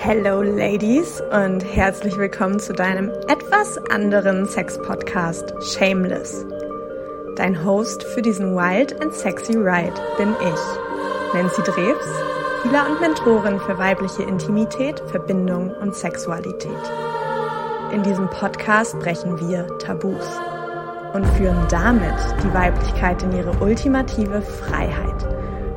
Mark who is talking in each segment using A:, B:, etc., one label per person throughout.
A: Hello Ladies und herzlich willkommen zu deinem etwas anderen Sex-Podcast Shameless. Dein Host für diesen Wild and Sexy Ride bin ich, Nancy Drews, Healer und Mentorin für weibliche Intimität, Verbindung und Sexualität. In diesem Podcast brechen wir Tabus und führen damit die Weiblichkeit in ihre ultimative Freiheit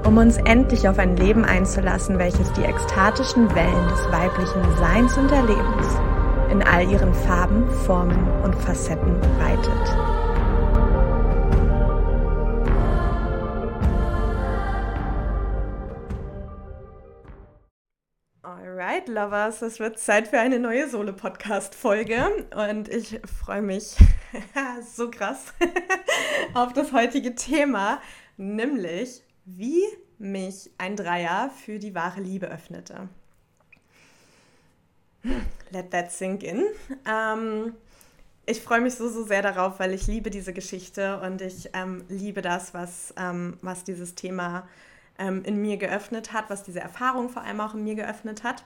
A: um uns endlich auf ein Leben einzulassen, welches die ekstatischen Wellen des weiblichen Seins und Erlebens in all ihren Farben, Formen und Facetten reitet. Alright, Lovers, es wird Zeit für eine neue Solo-Podcast-Folge und ich freue mich so krass auf das heutige Thema, nämlich wie mich ein Dreier für die wahre Liebe öffnete. Let that sink in. Ähm, ich freue mich so, so sehr darauf, weil ich liebe diese Geschichte und ich ähm, liebe das, was, ähm, was dieses Thema ähm, in mir geöffnet hat, was diese Erfahrung vor allem auch in mir geöffnet hat.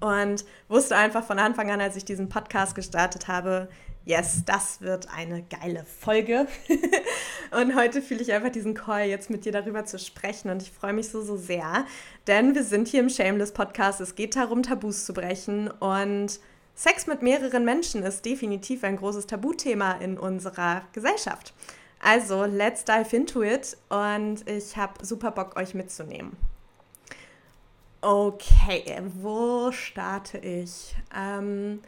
A: Und wusste einfach von Anfang an, als ich diesen Podcast gestartet habe, yes, das wird eine geile Folge. und heute fühle ich einfach diesen Call, jetzt mit dir darüber zu sprechen. Und ich freue mich so, so sehr, denn wir sind hier im Shameless Podcast. Es geht darum, Tabus zu brechen. Und Sex mit mehreren Menschen ist definitiv ein großes Tabuthema in unserer Gesellschaft. Also, let's dive into it. Und ich habe super Bock, euch mitzunehmen. Okay, wo starte ich? Ähm,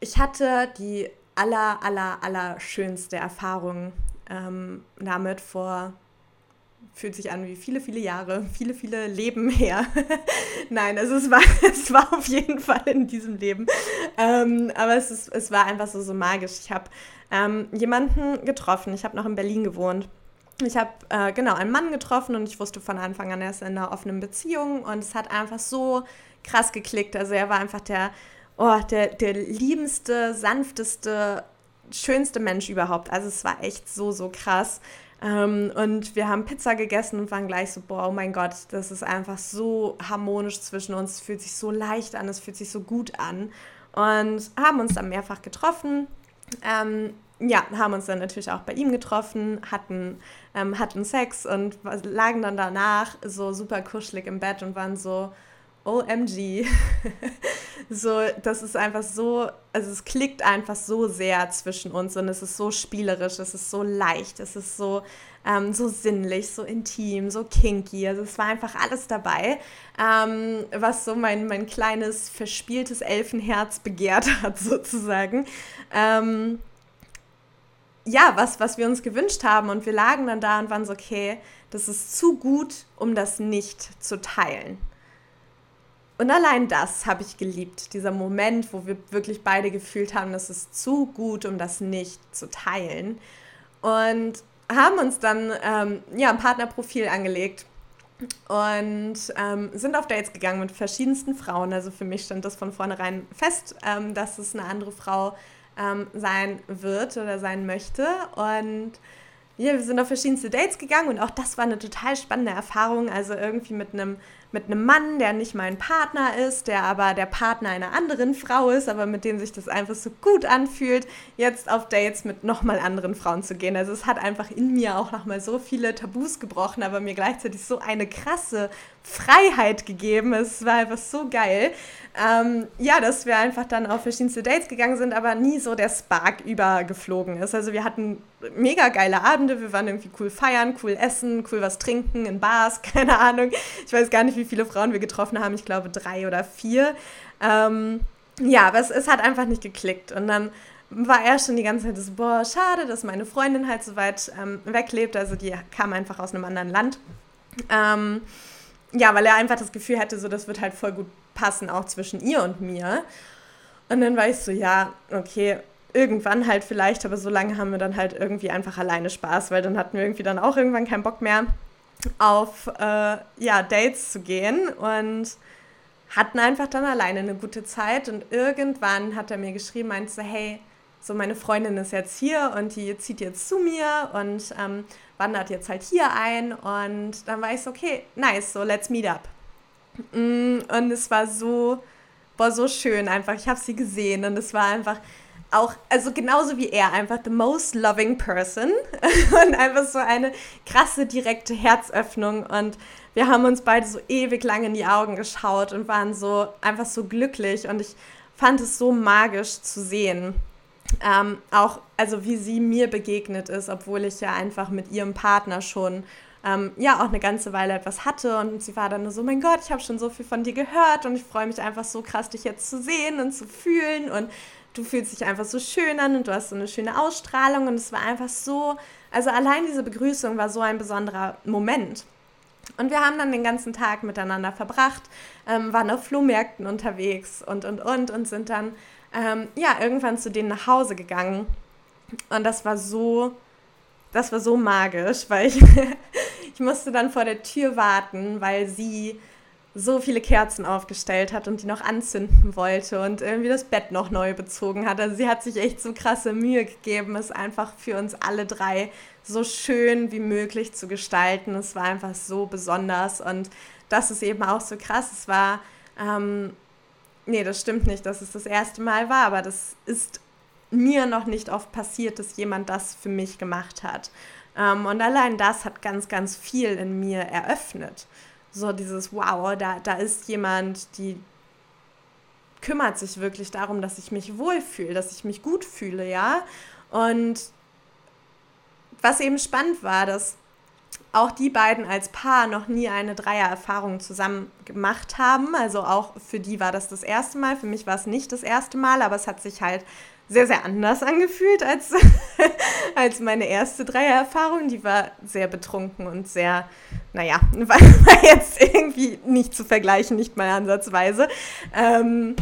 A: ich hatte die aller, aller, aller schönste Erfahrung ähm, damit vor, fühlt sich an wie viele, viele Jahre, viele, viele Leben her. Nein, also es war, es war auf jeden Fall in diesem Leben. Ähm, aber es, ist, es war einfach so, so magisch. Ich habe ähm, jemanden getroffen, ich habe noch in Berlin gewohnt. Ich habe äh, genau einen Mann getroffen und ich wusste von Anfang an, er ist in einer offenen Beziehung und es hat einfach so krass geklickt. Also er war einfach der oh, der, der liebendste, sanfteste, schönste Mensch überhaupt. Also es war echt so, so krass. Ähm, und wir haben Pizza gegessen und waren gleich so, boah, oh mein Gott, das ist einfach so harmonisch zwischen uns. Es fühlt sich so leicht an, es fühlt sich so gut an. Und haben uns dann mehrfach getroffen. Ähm, ja, haben uns dann natürlich auch bei ihm getroffen, hatten, ähm, hatten Sex und lagen dann danach so super kuschelig im Bett und waren so, OMG. so, das ist einfach so, also es klickt einfach so sehr zwischen uns und es ist so spielerisch, es ist so leicht, es ist so, ähm, so sinnlich, so intim, so kinky. Also es war einfach alles dabei, ähm, was so mein, mein kleines, verspieltes Elfenherz begehrt hat, sozusagen. Ähm, ja, was, was wir uns gewünscht haben. Und wir lagen dann da und waren so, okay, das ist zu gut, um das nicht zu teilen. Und allein das habe ich geliebt, dieser Moment, wo wir wirklich beide gefühlt haben, das ist zu gut, um das nicht zu teilen. Und haben uns dann ähm, ja, ein Partnerprofil angelegt und ähm, sind auf Dates gegangen mit verschiedensten Frauen. Also für mich stand das von vornherein fest, ähm, dass es eine andere Frau ähm, sein wird oder sein möchte. Und ja, wir sind auf verschiedenste Dates gegangen und auch das war eine total spannende Erfahrung. Also irgendwie mit einem mit einem Mann, der nicht mein Partner ist, der aber der Partner einer anderen Frau ist, aber mit dem sich das einfach so gut anfühlt, jetzt auf Dates mit nochmal anderen Frauen zu gehen. Also es hat einfach in mir auch nochmal so viele Tabus gebrochen, aber mir gleichzeitig so eine krasse Freiheit gegeben. Es war einfach so geil. Ähm, ja, dass wir einfach dann auf verschiedenste Dates gegangen sind, aber nie so der Spark übergeflogen ist. Also wir hatten mega geile Abende, wir waren irgendwie cool feiern, cool essen, cool was trinken in Bars, keine Ahnung. Ich weiß gar nicht, wie viele Frauen wir getroffen haben, ich glaube drei oder vier. Ähm, ja, aber es, es hat einfach nicht geklickt. Und dann war er schon die ganze Zeit so, boah, schade, dass meine Freundin halt so weit ähm, weglebt. Also die kam einfach aus einem anderen Land. Ähm, ja, weil er einfach das Gefühl hatte, so das wird halt voll gut passen, auch zwischen ihr und mir. Und dann war ich so, ja, okay, irgendwann halt vielleicht, aber so lange haben wir dann halt irgendwie einfach alleine Spaß, weil dann hatten wir irgendwie dann auch irgendwann keinen Bock mehr auf äh, ja, Dates zu gehen und hatten einfach dann alleine eine gute Zeit und irgendwann hat er mir geschrieben, meinte hey, so meine Freundin ist jetzt hier und die zieht jetzt zu mir und ähm, wandert jetzt halt hier ein und dann war ich so, okay, nice, so let's meet up. Mm, und es war so, war so schön einfach. Ich habe sie gesehen und es war einfach auch, also genauso wie er, einfach the most loving person und einfach so eine krasse, direkte Herzöffnung und wir haben uns beide so ewig lang in die Augen geschaut und waren so einfach so glücklich und ich fand es so magisch zu sehen. Ähm, auch, also wie sie mir begegnet ist, obwohl ich ja einfach mit ihrem Partner schon ähm, ja auch eine ganze Weile etwas hatte. Und sie war dann nur so, mein Gott, ich habe schon so viel von dir gehört und ich freue mich einfach so krass, dich jetzt zu sehen und zu fühlen. Und du fühlst dich einfach so schön an und du hast so eine schöne Ausstrahlung. Und es war einfach so, also allein diese Begrüßung war so ein besonderer Moment. Und wir haben dann den ganzen Tag miteinander verbracht, ähm, waren auf Flohmärkten unterwegs und, und, und und sind dann ähm, ja irgendwann zu denen nach Hause gegangen. Und das war so, das war so magisch, weil ich, ich musste dann vor der Tür warten, weil sie so viele Kerzen aufgestellt hat und die noch anzünden wollte und irgendwie das Bett noch neu bezogen hat. Also sie hat sich echt so krasse Mühe gegeben, es einfach für uns alle drei so schön wie möglich zu gestalten. Es war einfach so besonders und das ist eben auch so krass. Es war, ähm, nee, das stimmt nicht, dass es das erste Mal war, aber das ist mir noch nicht oft passiert, dass jemand das für mich gemacht hat. Ähm, und allein das hat ganz, ganz viel in mir eröffnet so dieses Wow, da, da ist jemand, die kümmert sich wirklich darum, dass ich mich wohlfühle, dass ich mich gut fühle, ja. Und was eben spannend war, dass auch die beiden als Paar noch nie eine Dreiererfahrung zusammen gemacht haben. Also auch für die war das das erste Mal. Für mich war es nicht das erste Mal, aber es hat sich halt sehr, sehr anders angefühlt als, als meine erste Dreiererfahrung. Die war sehr betrunken und sehr, naja, war, jetzt irgendwie nicht zu vergleichen, nicht mal ansatzweise. Ähm,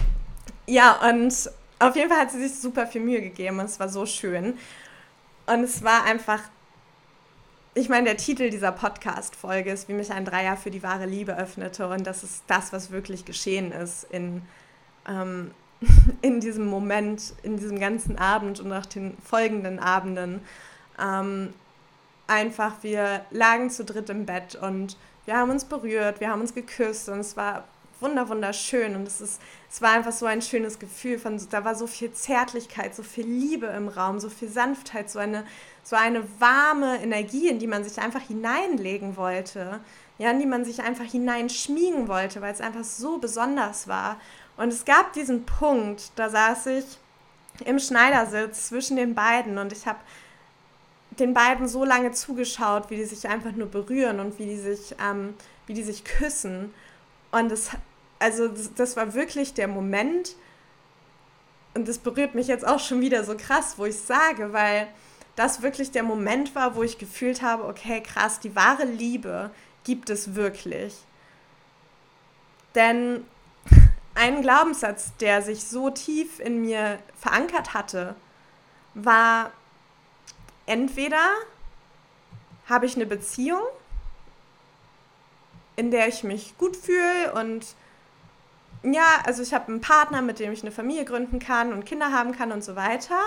A: ja, und auf jeden Fall hat sie sich super viel Mühe gegeben und es war so schön. Und es war einfach, ich meine, der Titel dieser Podcast-Folge ist, wie mich ein Dreier für die wahre Liebe öffnete. Und das ist das, was wirklich geschehen ist in, ähm, in diesem Moment, in diesem ganzen Abend und nach den folgenden Abenden. Ähm, einfach, wir lagen zu dritt im Bett und wir haben uns berührt, wir haben uns geküsst und es war wunder wunderschön. Und es ist es war einfach so ein schönes Gefühl von da war so viel Zärtlichkeit, so viel Liebe im Raum, so viel Sanftheit, so eine so eine warme Energie, in die man sich einfach hineinlegen wollte, ja, in die man sich einfach hineinschmiegen wollte, weil es einfach so besonders war. Und es gab diesen Punkt, da saß ich im Schneidersitz zwischen den beiden und ich habe den beiden so lange zugeschaut, wie die sich einfach nur berühren und wie die sich, ähm, wie die sich küssen. Und das, also das, das war wirklich der Moment, und das berührt mich jetzt auch schon wieder so krass, wo ich sage, weil das wirklich der Moment war, wo ich gefühlt habe, okay, krass, die wahre Liebe gibt es wirklich. Denn ein Glaubenssatz, der sich so tief in mir verankert hatte, war, entweder habe ich eine Beziehung, in der ich mich gut fühle und ja, also ich habe einen Partner, mit dem ich eine Familie gründen kann und Kinder haben kann und so weiter.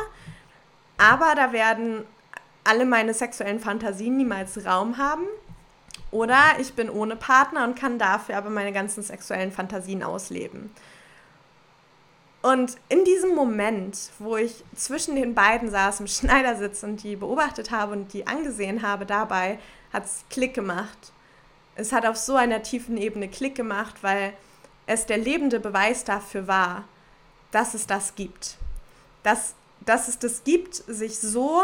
A: Aber da werden alle meine sexuellen Fantasien niemals Raum haben. Oder ich bin ohne Partner und kann dafür aber meine ganzen sexuellen Fantasien ausleben. Und in diesem Moment, wo ich zwischen den beiden saß im Schneidersitz und die beobachtet habe und die angesehen habe dabei, hat es Klick gemacht. Es hat auf so einer tiefen Ebene Klick gemacht, weil es der lebende Beweis dafür war, dass es das gibt. Dass, dass es das gibt, sich so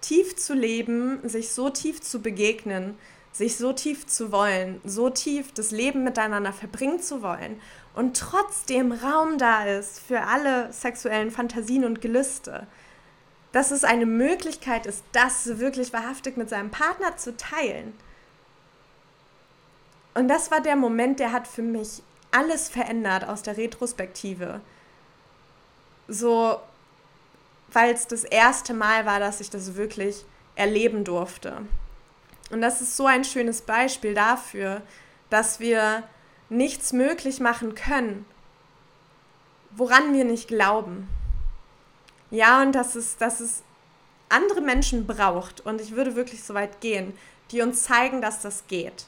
A: tief zu leben, sich so tief zu begegnen, sich so tief zu wollen, so tief das Leben miteinander verbringen zu wollen und trotzdem Raum da ist für alle sexuellen Fantasien und Gelüste. Dass es eine Möglichkeit ist, das wirklich wahrhaftig mit seinem Partner zu teilen. Und das war der Moment, der hat für mich alles verändert aus der Retrospektive. So, weil es das erste Mal war, dass ich das wirklich erleben durfte. Und das ist so ein schönes Beispiel dafür, dass wir nichts möglich machen können, woran wir nicht glauben. Ja, und dass es, dass es andere Menschen braucht, und ich würde wirklich so weit gehen, die uns zeigen, dass das geht.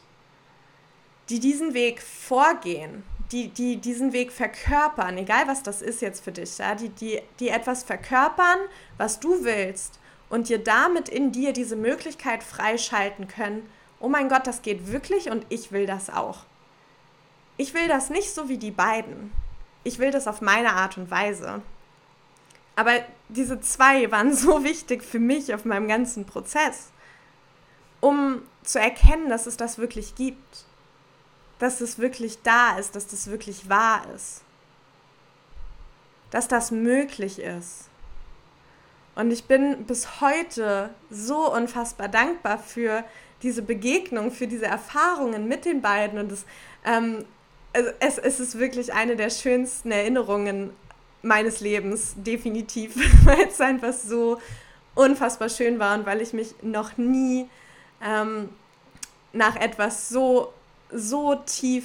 A: Die diesen Weg vorgehen, die, die diesen Weg verkörpern, egal was das ist jetzt für dich, ja, die, die, die etwas verkörpern, was du willst und dir damit in dir diese Möglichkeit freischalten können, oh mein Gott, das geht wirklich und ich will das auch. Ich will das nicht so wie die beiden. Ich will das auf meine Art und Weise. Aber diese zwei waren so wichtig für mich auf meinem ganzen Prozess, um zu erkennen, dass es das wirklich gibt dass es wirklich da ist, dass das wirklich wahr ist. Dass das möglich ist. Und ich bin bis heute so unfassbar dankbar für diese Begegnung, für diese Erfahrungen mit den beiden. Und es, ähm, es, es ist wirklich eine der schönsten Erinnerungen meines Lebens, definitiv, weil es einfach so unfassbar schön war und weil ich mich noch nie ähm, nach etwas so so tief,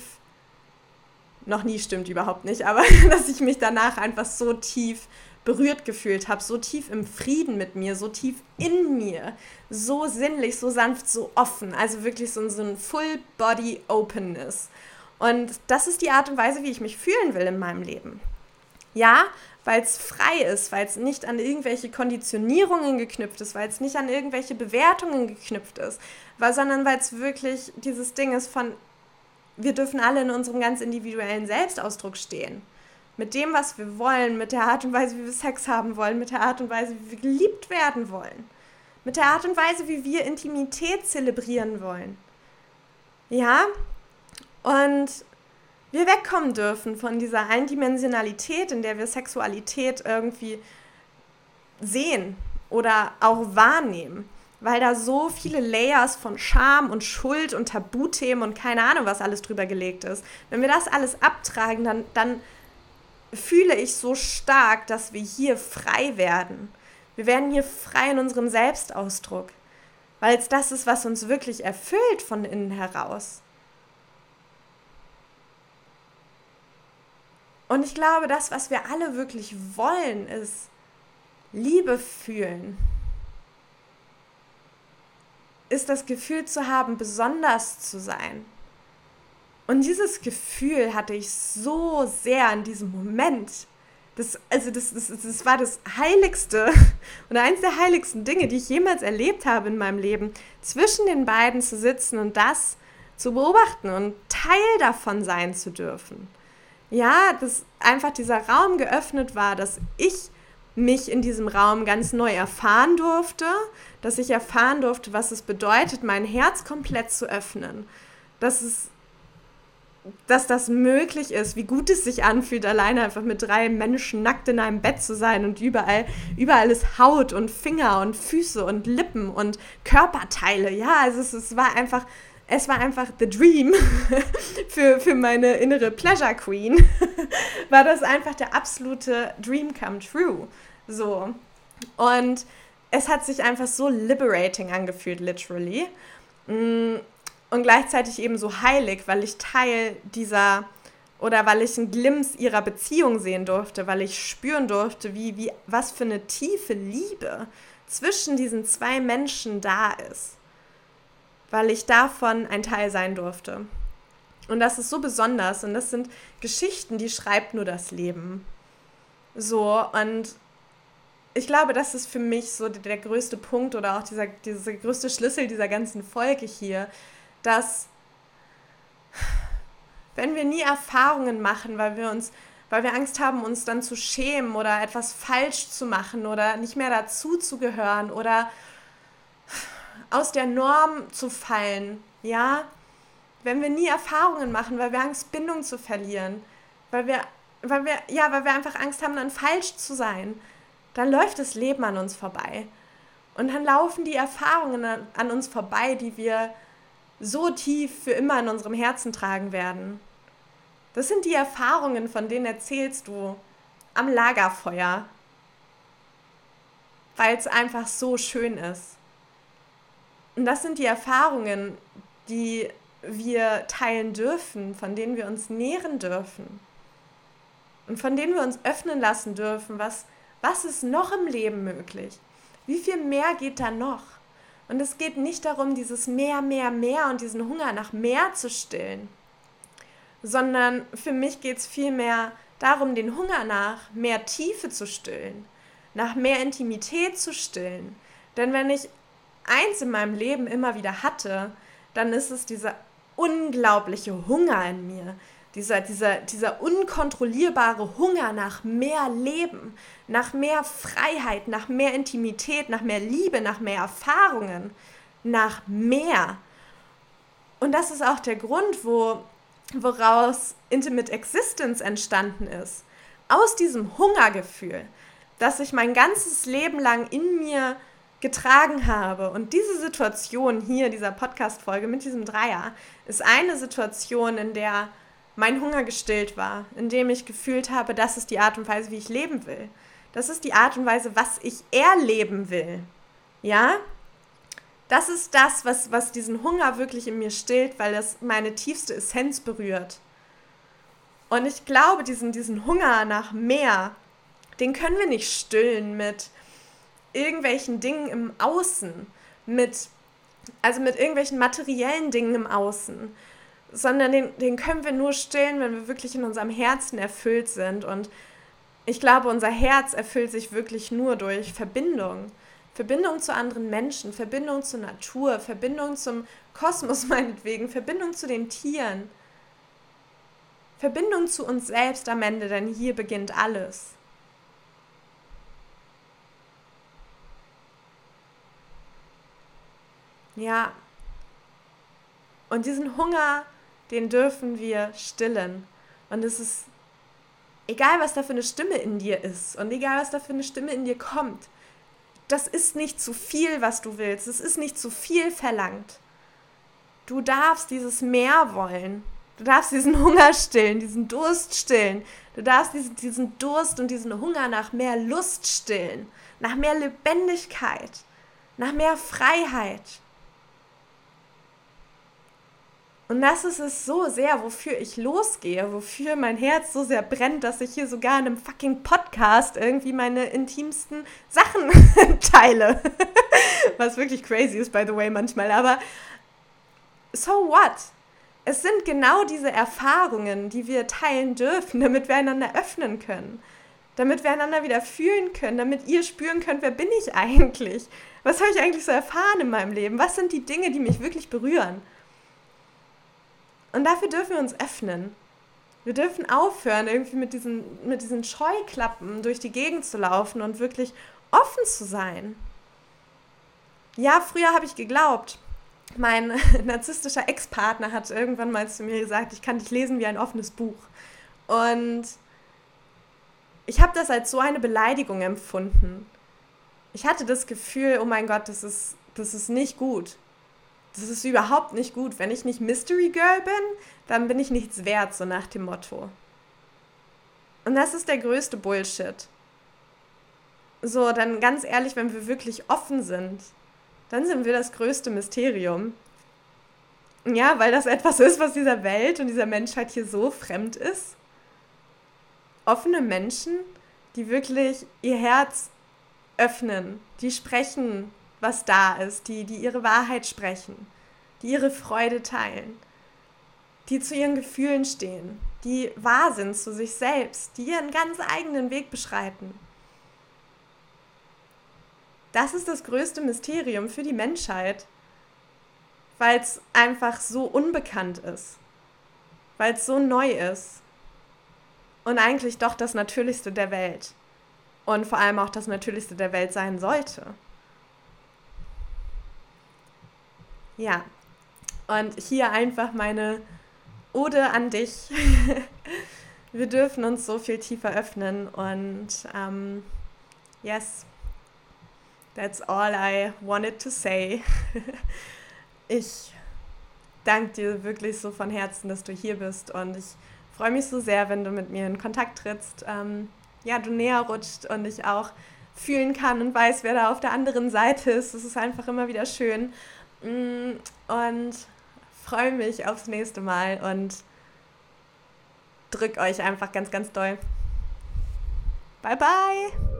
A: noch nie stimmt überhaupt nicht, aber dass ich mich danach einfach so tief berührt gefühlt habe, so tief im Frieden mit mir, so tief in mir, so sinnlich, so sanft, so offen, also wirklich so, so ein Full-Body-Openness. Und das ist die Art und Weise, wie ich mich fühlen will in meinem Leben. Ja, weil es frei ist, weil es nicht an irgendwelche Konditionierungen geknüpft ist, weil es nicht an irgendwelche Bewertungen geknüpft ist, weil, sondern weil es wirklich dieses Ding ist von wir dürfen alle in unserem ganz individuellen Selbstausdruck stehen. Mit dem, was wir wollen, mit der Art und Weise, wie wir Sex haben wollen, mit der Art und Weise, wie wir geliebt werden wollen, mit der Art und Weise, wie wir Intimität zelebrieren wollen. Ja? Und wir wegkommen dürfen von dieser Eindimensionalität, in der wir Sexualität irgendwie sehen oder auch wahrnehmen weil da so viele Layers von Scham und Schuld und Tabuthemen und keine Ahnung, was alles drüber gelegt ist. Wenn wir das alles abtragen, dann, dann fühle ich so stark, dass wir hier frei werden. Wir werden hier frei in unserem Selbstausdruck, weil es das ist, was uns wirklich erfüllt von innen heraus. Und ich glaube, das, was wir alle wirklich wollen, ist Liebe fühlen ist das Gefühl zu haben, besonders zu sein. Und dieses Gefühl hatte ich so sehr in diesem Moment. Das, also das, das, das war das Heiligste und eines der heiligsten Dinge, die ich jemals erlebt habe in meinem Leben, zwischen den beiden zu sitzen und das zu beobachten und Teil davon sein zu dürfen. Ja, dass einfach dieser Raum geöffnet war, dass ich mich in diesem Raum ganz neu erfahren durfte, dass ich erfahren durfte, was es bedeutet, mein Herz komplett zu öffnen. Dass es dass das möglich ist, wie gut es sich anfühlt, alleine einfach mit drei Menschen nackt in einem Bett zu sein und überall, überall ist Haut und Finger und Füße und Lippen und Körperteile. Ja, also es, es war einfach, es war einfach the dream für, für meine innere Pleasure Queen. war das einfach der absolute Dream come true. So. Und es hat sich einfach so liberating angefühlt, literally. Mm, und gleichzeitig eben so heilig, weil ich Teil dieser oder weil ich einen Glimps ihrer Beziehung sehen durfte, weil ich spüren durfte, wie, wie, was für eine tiefe Liebe zwischen diesen zwei Menschen da ist. Weil ich davon ein Teil sein durfte. Und das ist so besonders und das sind Geschichten, die schreibt nur das Leben. So, und ich glaube, das ist für mich so der größte Punkt oder auch dieser, dieser größte Schlüssel dieser ganzen Folge hier, dass wenn wir nie Erfahrungen machen, weil wir uns, weil wir Angst haben, uns dann zu schämen oder etwas falsch zu machen oder nicht mehr dazu zu gehören oder aus der Norm zu fallen, ja, wenn wir nie Erfahrungen machen, weil wir Angst, Bindung zu verlieren, weil wir, weil wir, ja, weil wir einfach Angst haben, dann falsch zu sein, dann läuft das Leben an uns vorbei. Und dann laufen die Erfahrungen an uns vorbei, die wir so tief für immer in unserem Herzen tragen werden. Das sind die Erfahrungen, von denen erzählst du am Lagerfeuer, weil es einfach so schön ist. Und das sind die Erfahrungen, die wir teilen dürfen, von denen wir uns nähren dürfen und von denen wir uns öffnen lassen dürfen, was was ist noch im Leben möglich? Wie viel mehr geht da noch? Und es geht nicht darum, dieses mehr, mehr, mehr und diesen Hunger nach mehr zu stillen. sondern für mich geht es vielmehr darum, den Hunger nach mehr Tiefe zu stillen, nach mehr Intimität zu stillen. Denn wenn ich eins in meinem Leben immer wieder hatte, dann ist es dieser unglaubliche Hunger in mir, dieser, dieser, dieser unkontrollierbare Hunger nach mehr Leben, nach mehr Freiheit, nach mehr Intimität, nach mehr Liebe, nach mehr Erfahrungen, nach mehr. Und das ist auch der Grund, wo, woraus Intimate Existence entstanden ist. Aus diesem Hungergefühl, das ich mein ganzes Leben lang in mir getragen habe. Und diese Situation hier, dieser Podcast-Folge mit diesem Dreier, ist eine Situation, in der mein Hunger gestillt war, in dem ich gefühlt habe, das ist die Art und Weise, wie ich leben will. Das ist die Art und Weise, was ich erleben will. Ja? Das ist das, was, was diesen Hunger wirklich in mir stillt, weil es meine tiefste Essenz berührt. Und ich glaube, diesen, diesen Hunger nach mehr, den können wir nicht stillen mit irgendwelchen Dingen im Außen, mit, also mit irgendwelchen materiellen Dingen im Außen, sondern den, den können wir nur stillen, wenn wir wirklich in unserem Herzen erfüllt sind. Und ich glaube, unser Herz erfüllt sich wirklich nur durch Verbindung. Verbindung zu anderen Menschen, Verbindung zur Natur, Verbindung zum Kosmos meinetwegen, Verbindung zu den Tieren, Verbindung zu uns selbst am Ende, denn hier beginnt alles. Ja. Und diesen Hunger den dürfen wir stillen. Und es ist egal, was da für eine Stimme in dir ist und egal, was da für eine Stimme in dir kommt. Das ist nicht zu viel, was du willst. Es ist nicht zu viel verlangt. Du darfst dieses Meer wollen. Du darfst diesen Hunger stillen, diesen Durst stillen. Du darfst diesen, diesen Durst und diesen Hunger nach mehr Lust stillen, nach mehr Lebendigkeit, nach mehr Freiheit. Und das ist es so sehr, wofür ich losgehe, wofür mein Herz so sehr brennt, dass ich hier sogar in einem fucking Podcast irgendwie meine intimsten Sachen teile. Was wirklich crazy ist, by the way, manchmal. Aber so what? Es sind genau diese Erfahrungen, die wir teilen dürfen, damit wir einander öffnen können. Damit wir einander wieder fühlen können, damit ihr spüren könnt, wer bin ich eigentlich? Was habe ich eigentlich so erfahren in meinem Leben? Was sind die Dinge, die mich wirklich berühren? Und dafür dürfen wir uns öffnen. Wir dürfen aufhören, irgendwie mit diesen, mit diesen Scheuklappen durch die Gegend zu laufen und wirklich offen zu sein. Ja, früher habe ich geglaubt, mein narzisstischer Ex-Partner hat irgendwann mal zu mir gesagt, ich kann dich lesen wie ein offenes Buch. Und ich habe das als so eine Beleidigung empfunden. Ich hatte das Gefühl, oh mein Gott, das ist, das ist nicht gut das ist überhaupt nicht gut. Wenn ich nicht Mystery Girl bin, dann bin ich nichts wert, so nach dem Motto. Und das ist der größte Bullshit. So, dann ganz ehrlich, wenn wir wirklich offen sind, dann sind wir das größte Mysterium. Ja, weil das etwas ist, was dieser Welt und dieser Menschheit hier so fremd ist. Offene Menschen, die wirklich ihr Herz öffnen, die sprechen was da ist, die, die ihre Wahrheit sprechen, die ihre Freude teilen, die zu ihren Gefühlen stehen, die wahr sind zu sich selbst, die ihren ganz eigenen Weg beschreiten. Das ist das größte Mysterium für die Menschheit, weil es einfach so unbekannt ist, weil es so neu ist und eigentlich doch das Natürlichste der Welt und vor allem auch das Natürlichste der Welt sein sollte. Ja, und hier einfach meine Ode an dich. Wir dürfen uns so viel tiefer öffnen und um, yes, that's all I wanted to say. ich danke dir wirklich so von Herzen, dass du hier bist und ich freue mich so sehr, wenn du mit mir in Kontakt trittst. Ähm, ja, du näher rutscht und ich auch fühlen kann und weiß, wer da auf der anderen Seite ist. Es ist einfach immer wieder schön. Mm, und freue mich aufs nächste Mal und drück euch einfach ganz, ganz doll. Bye, bye!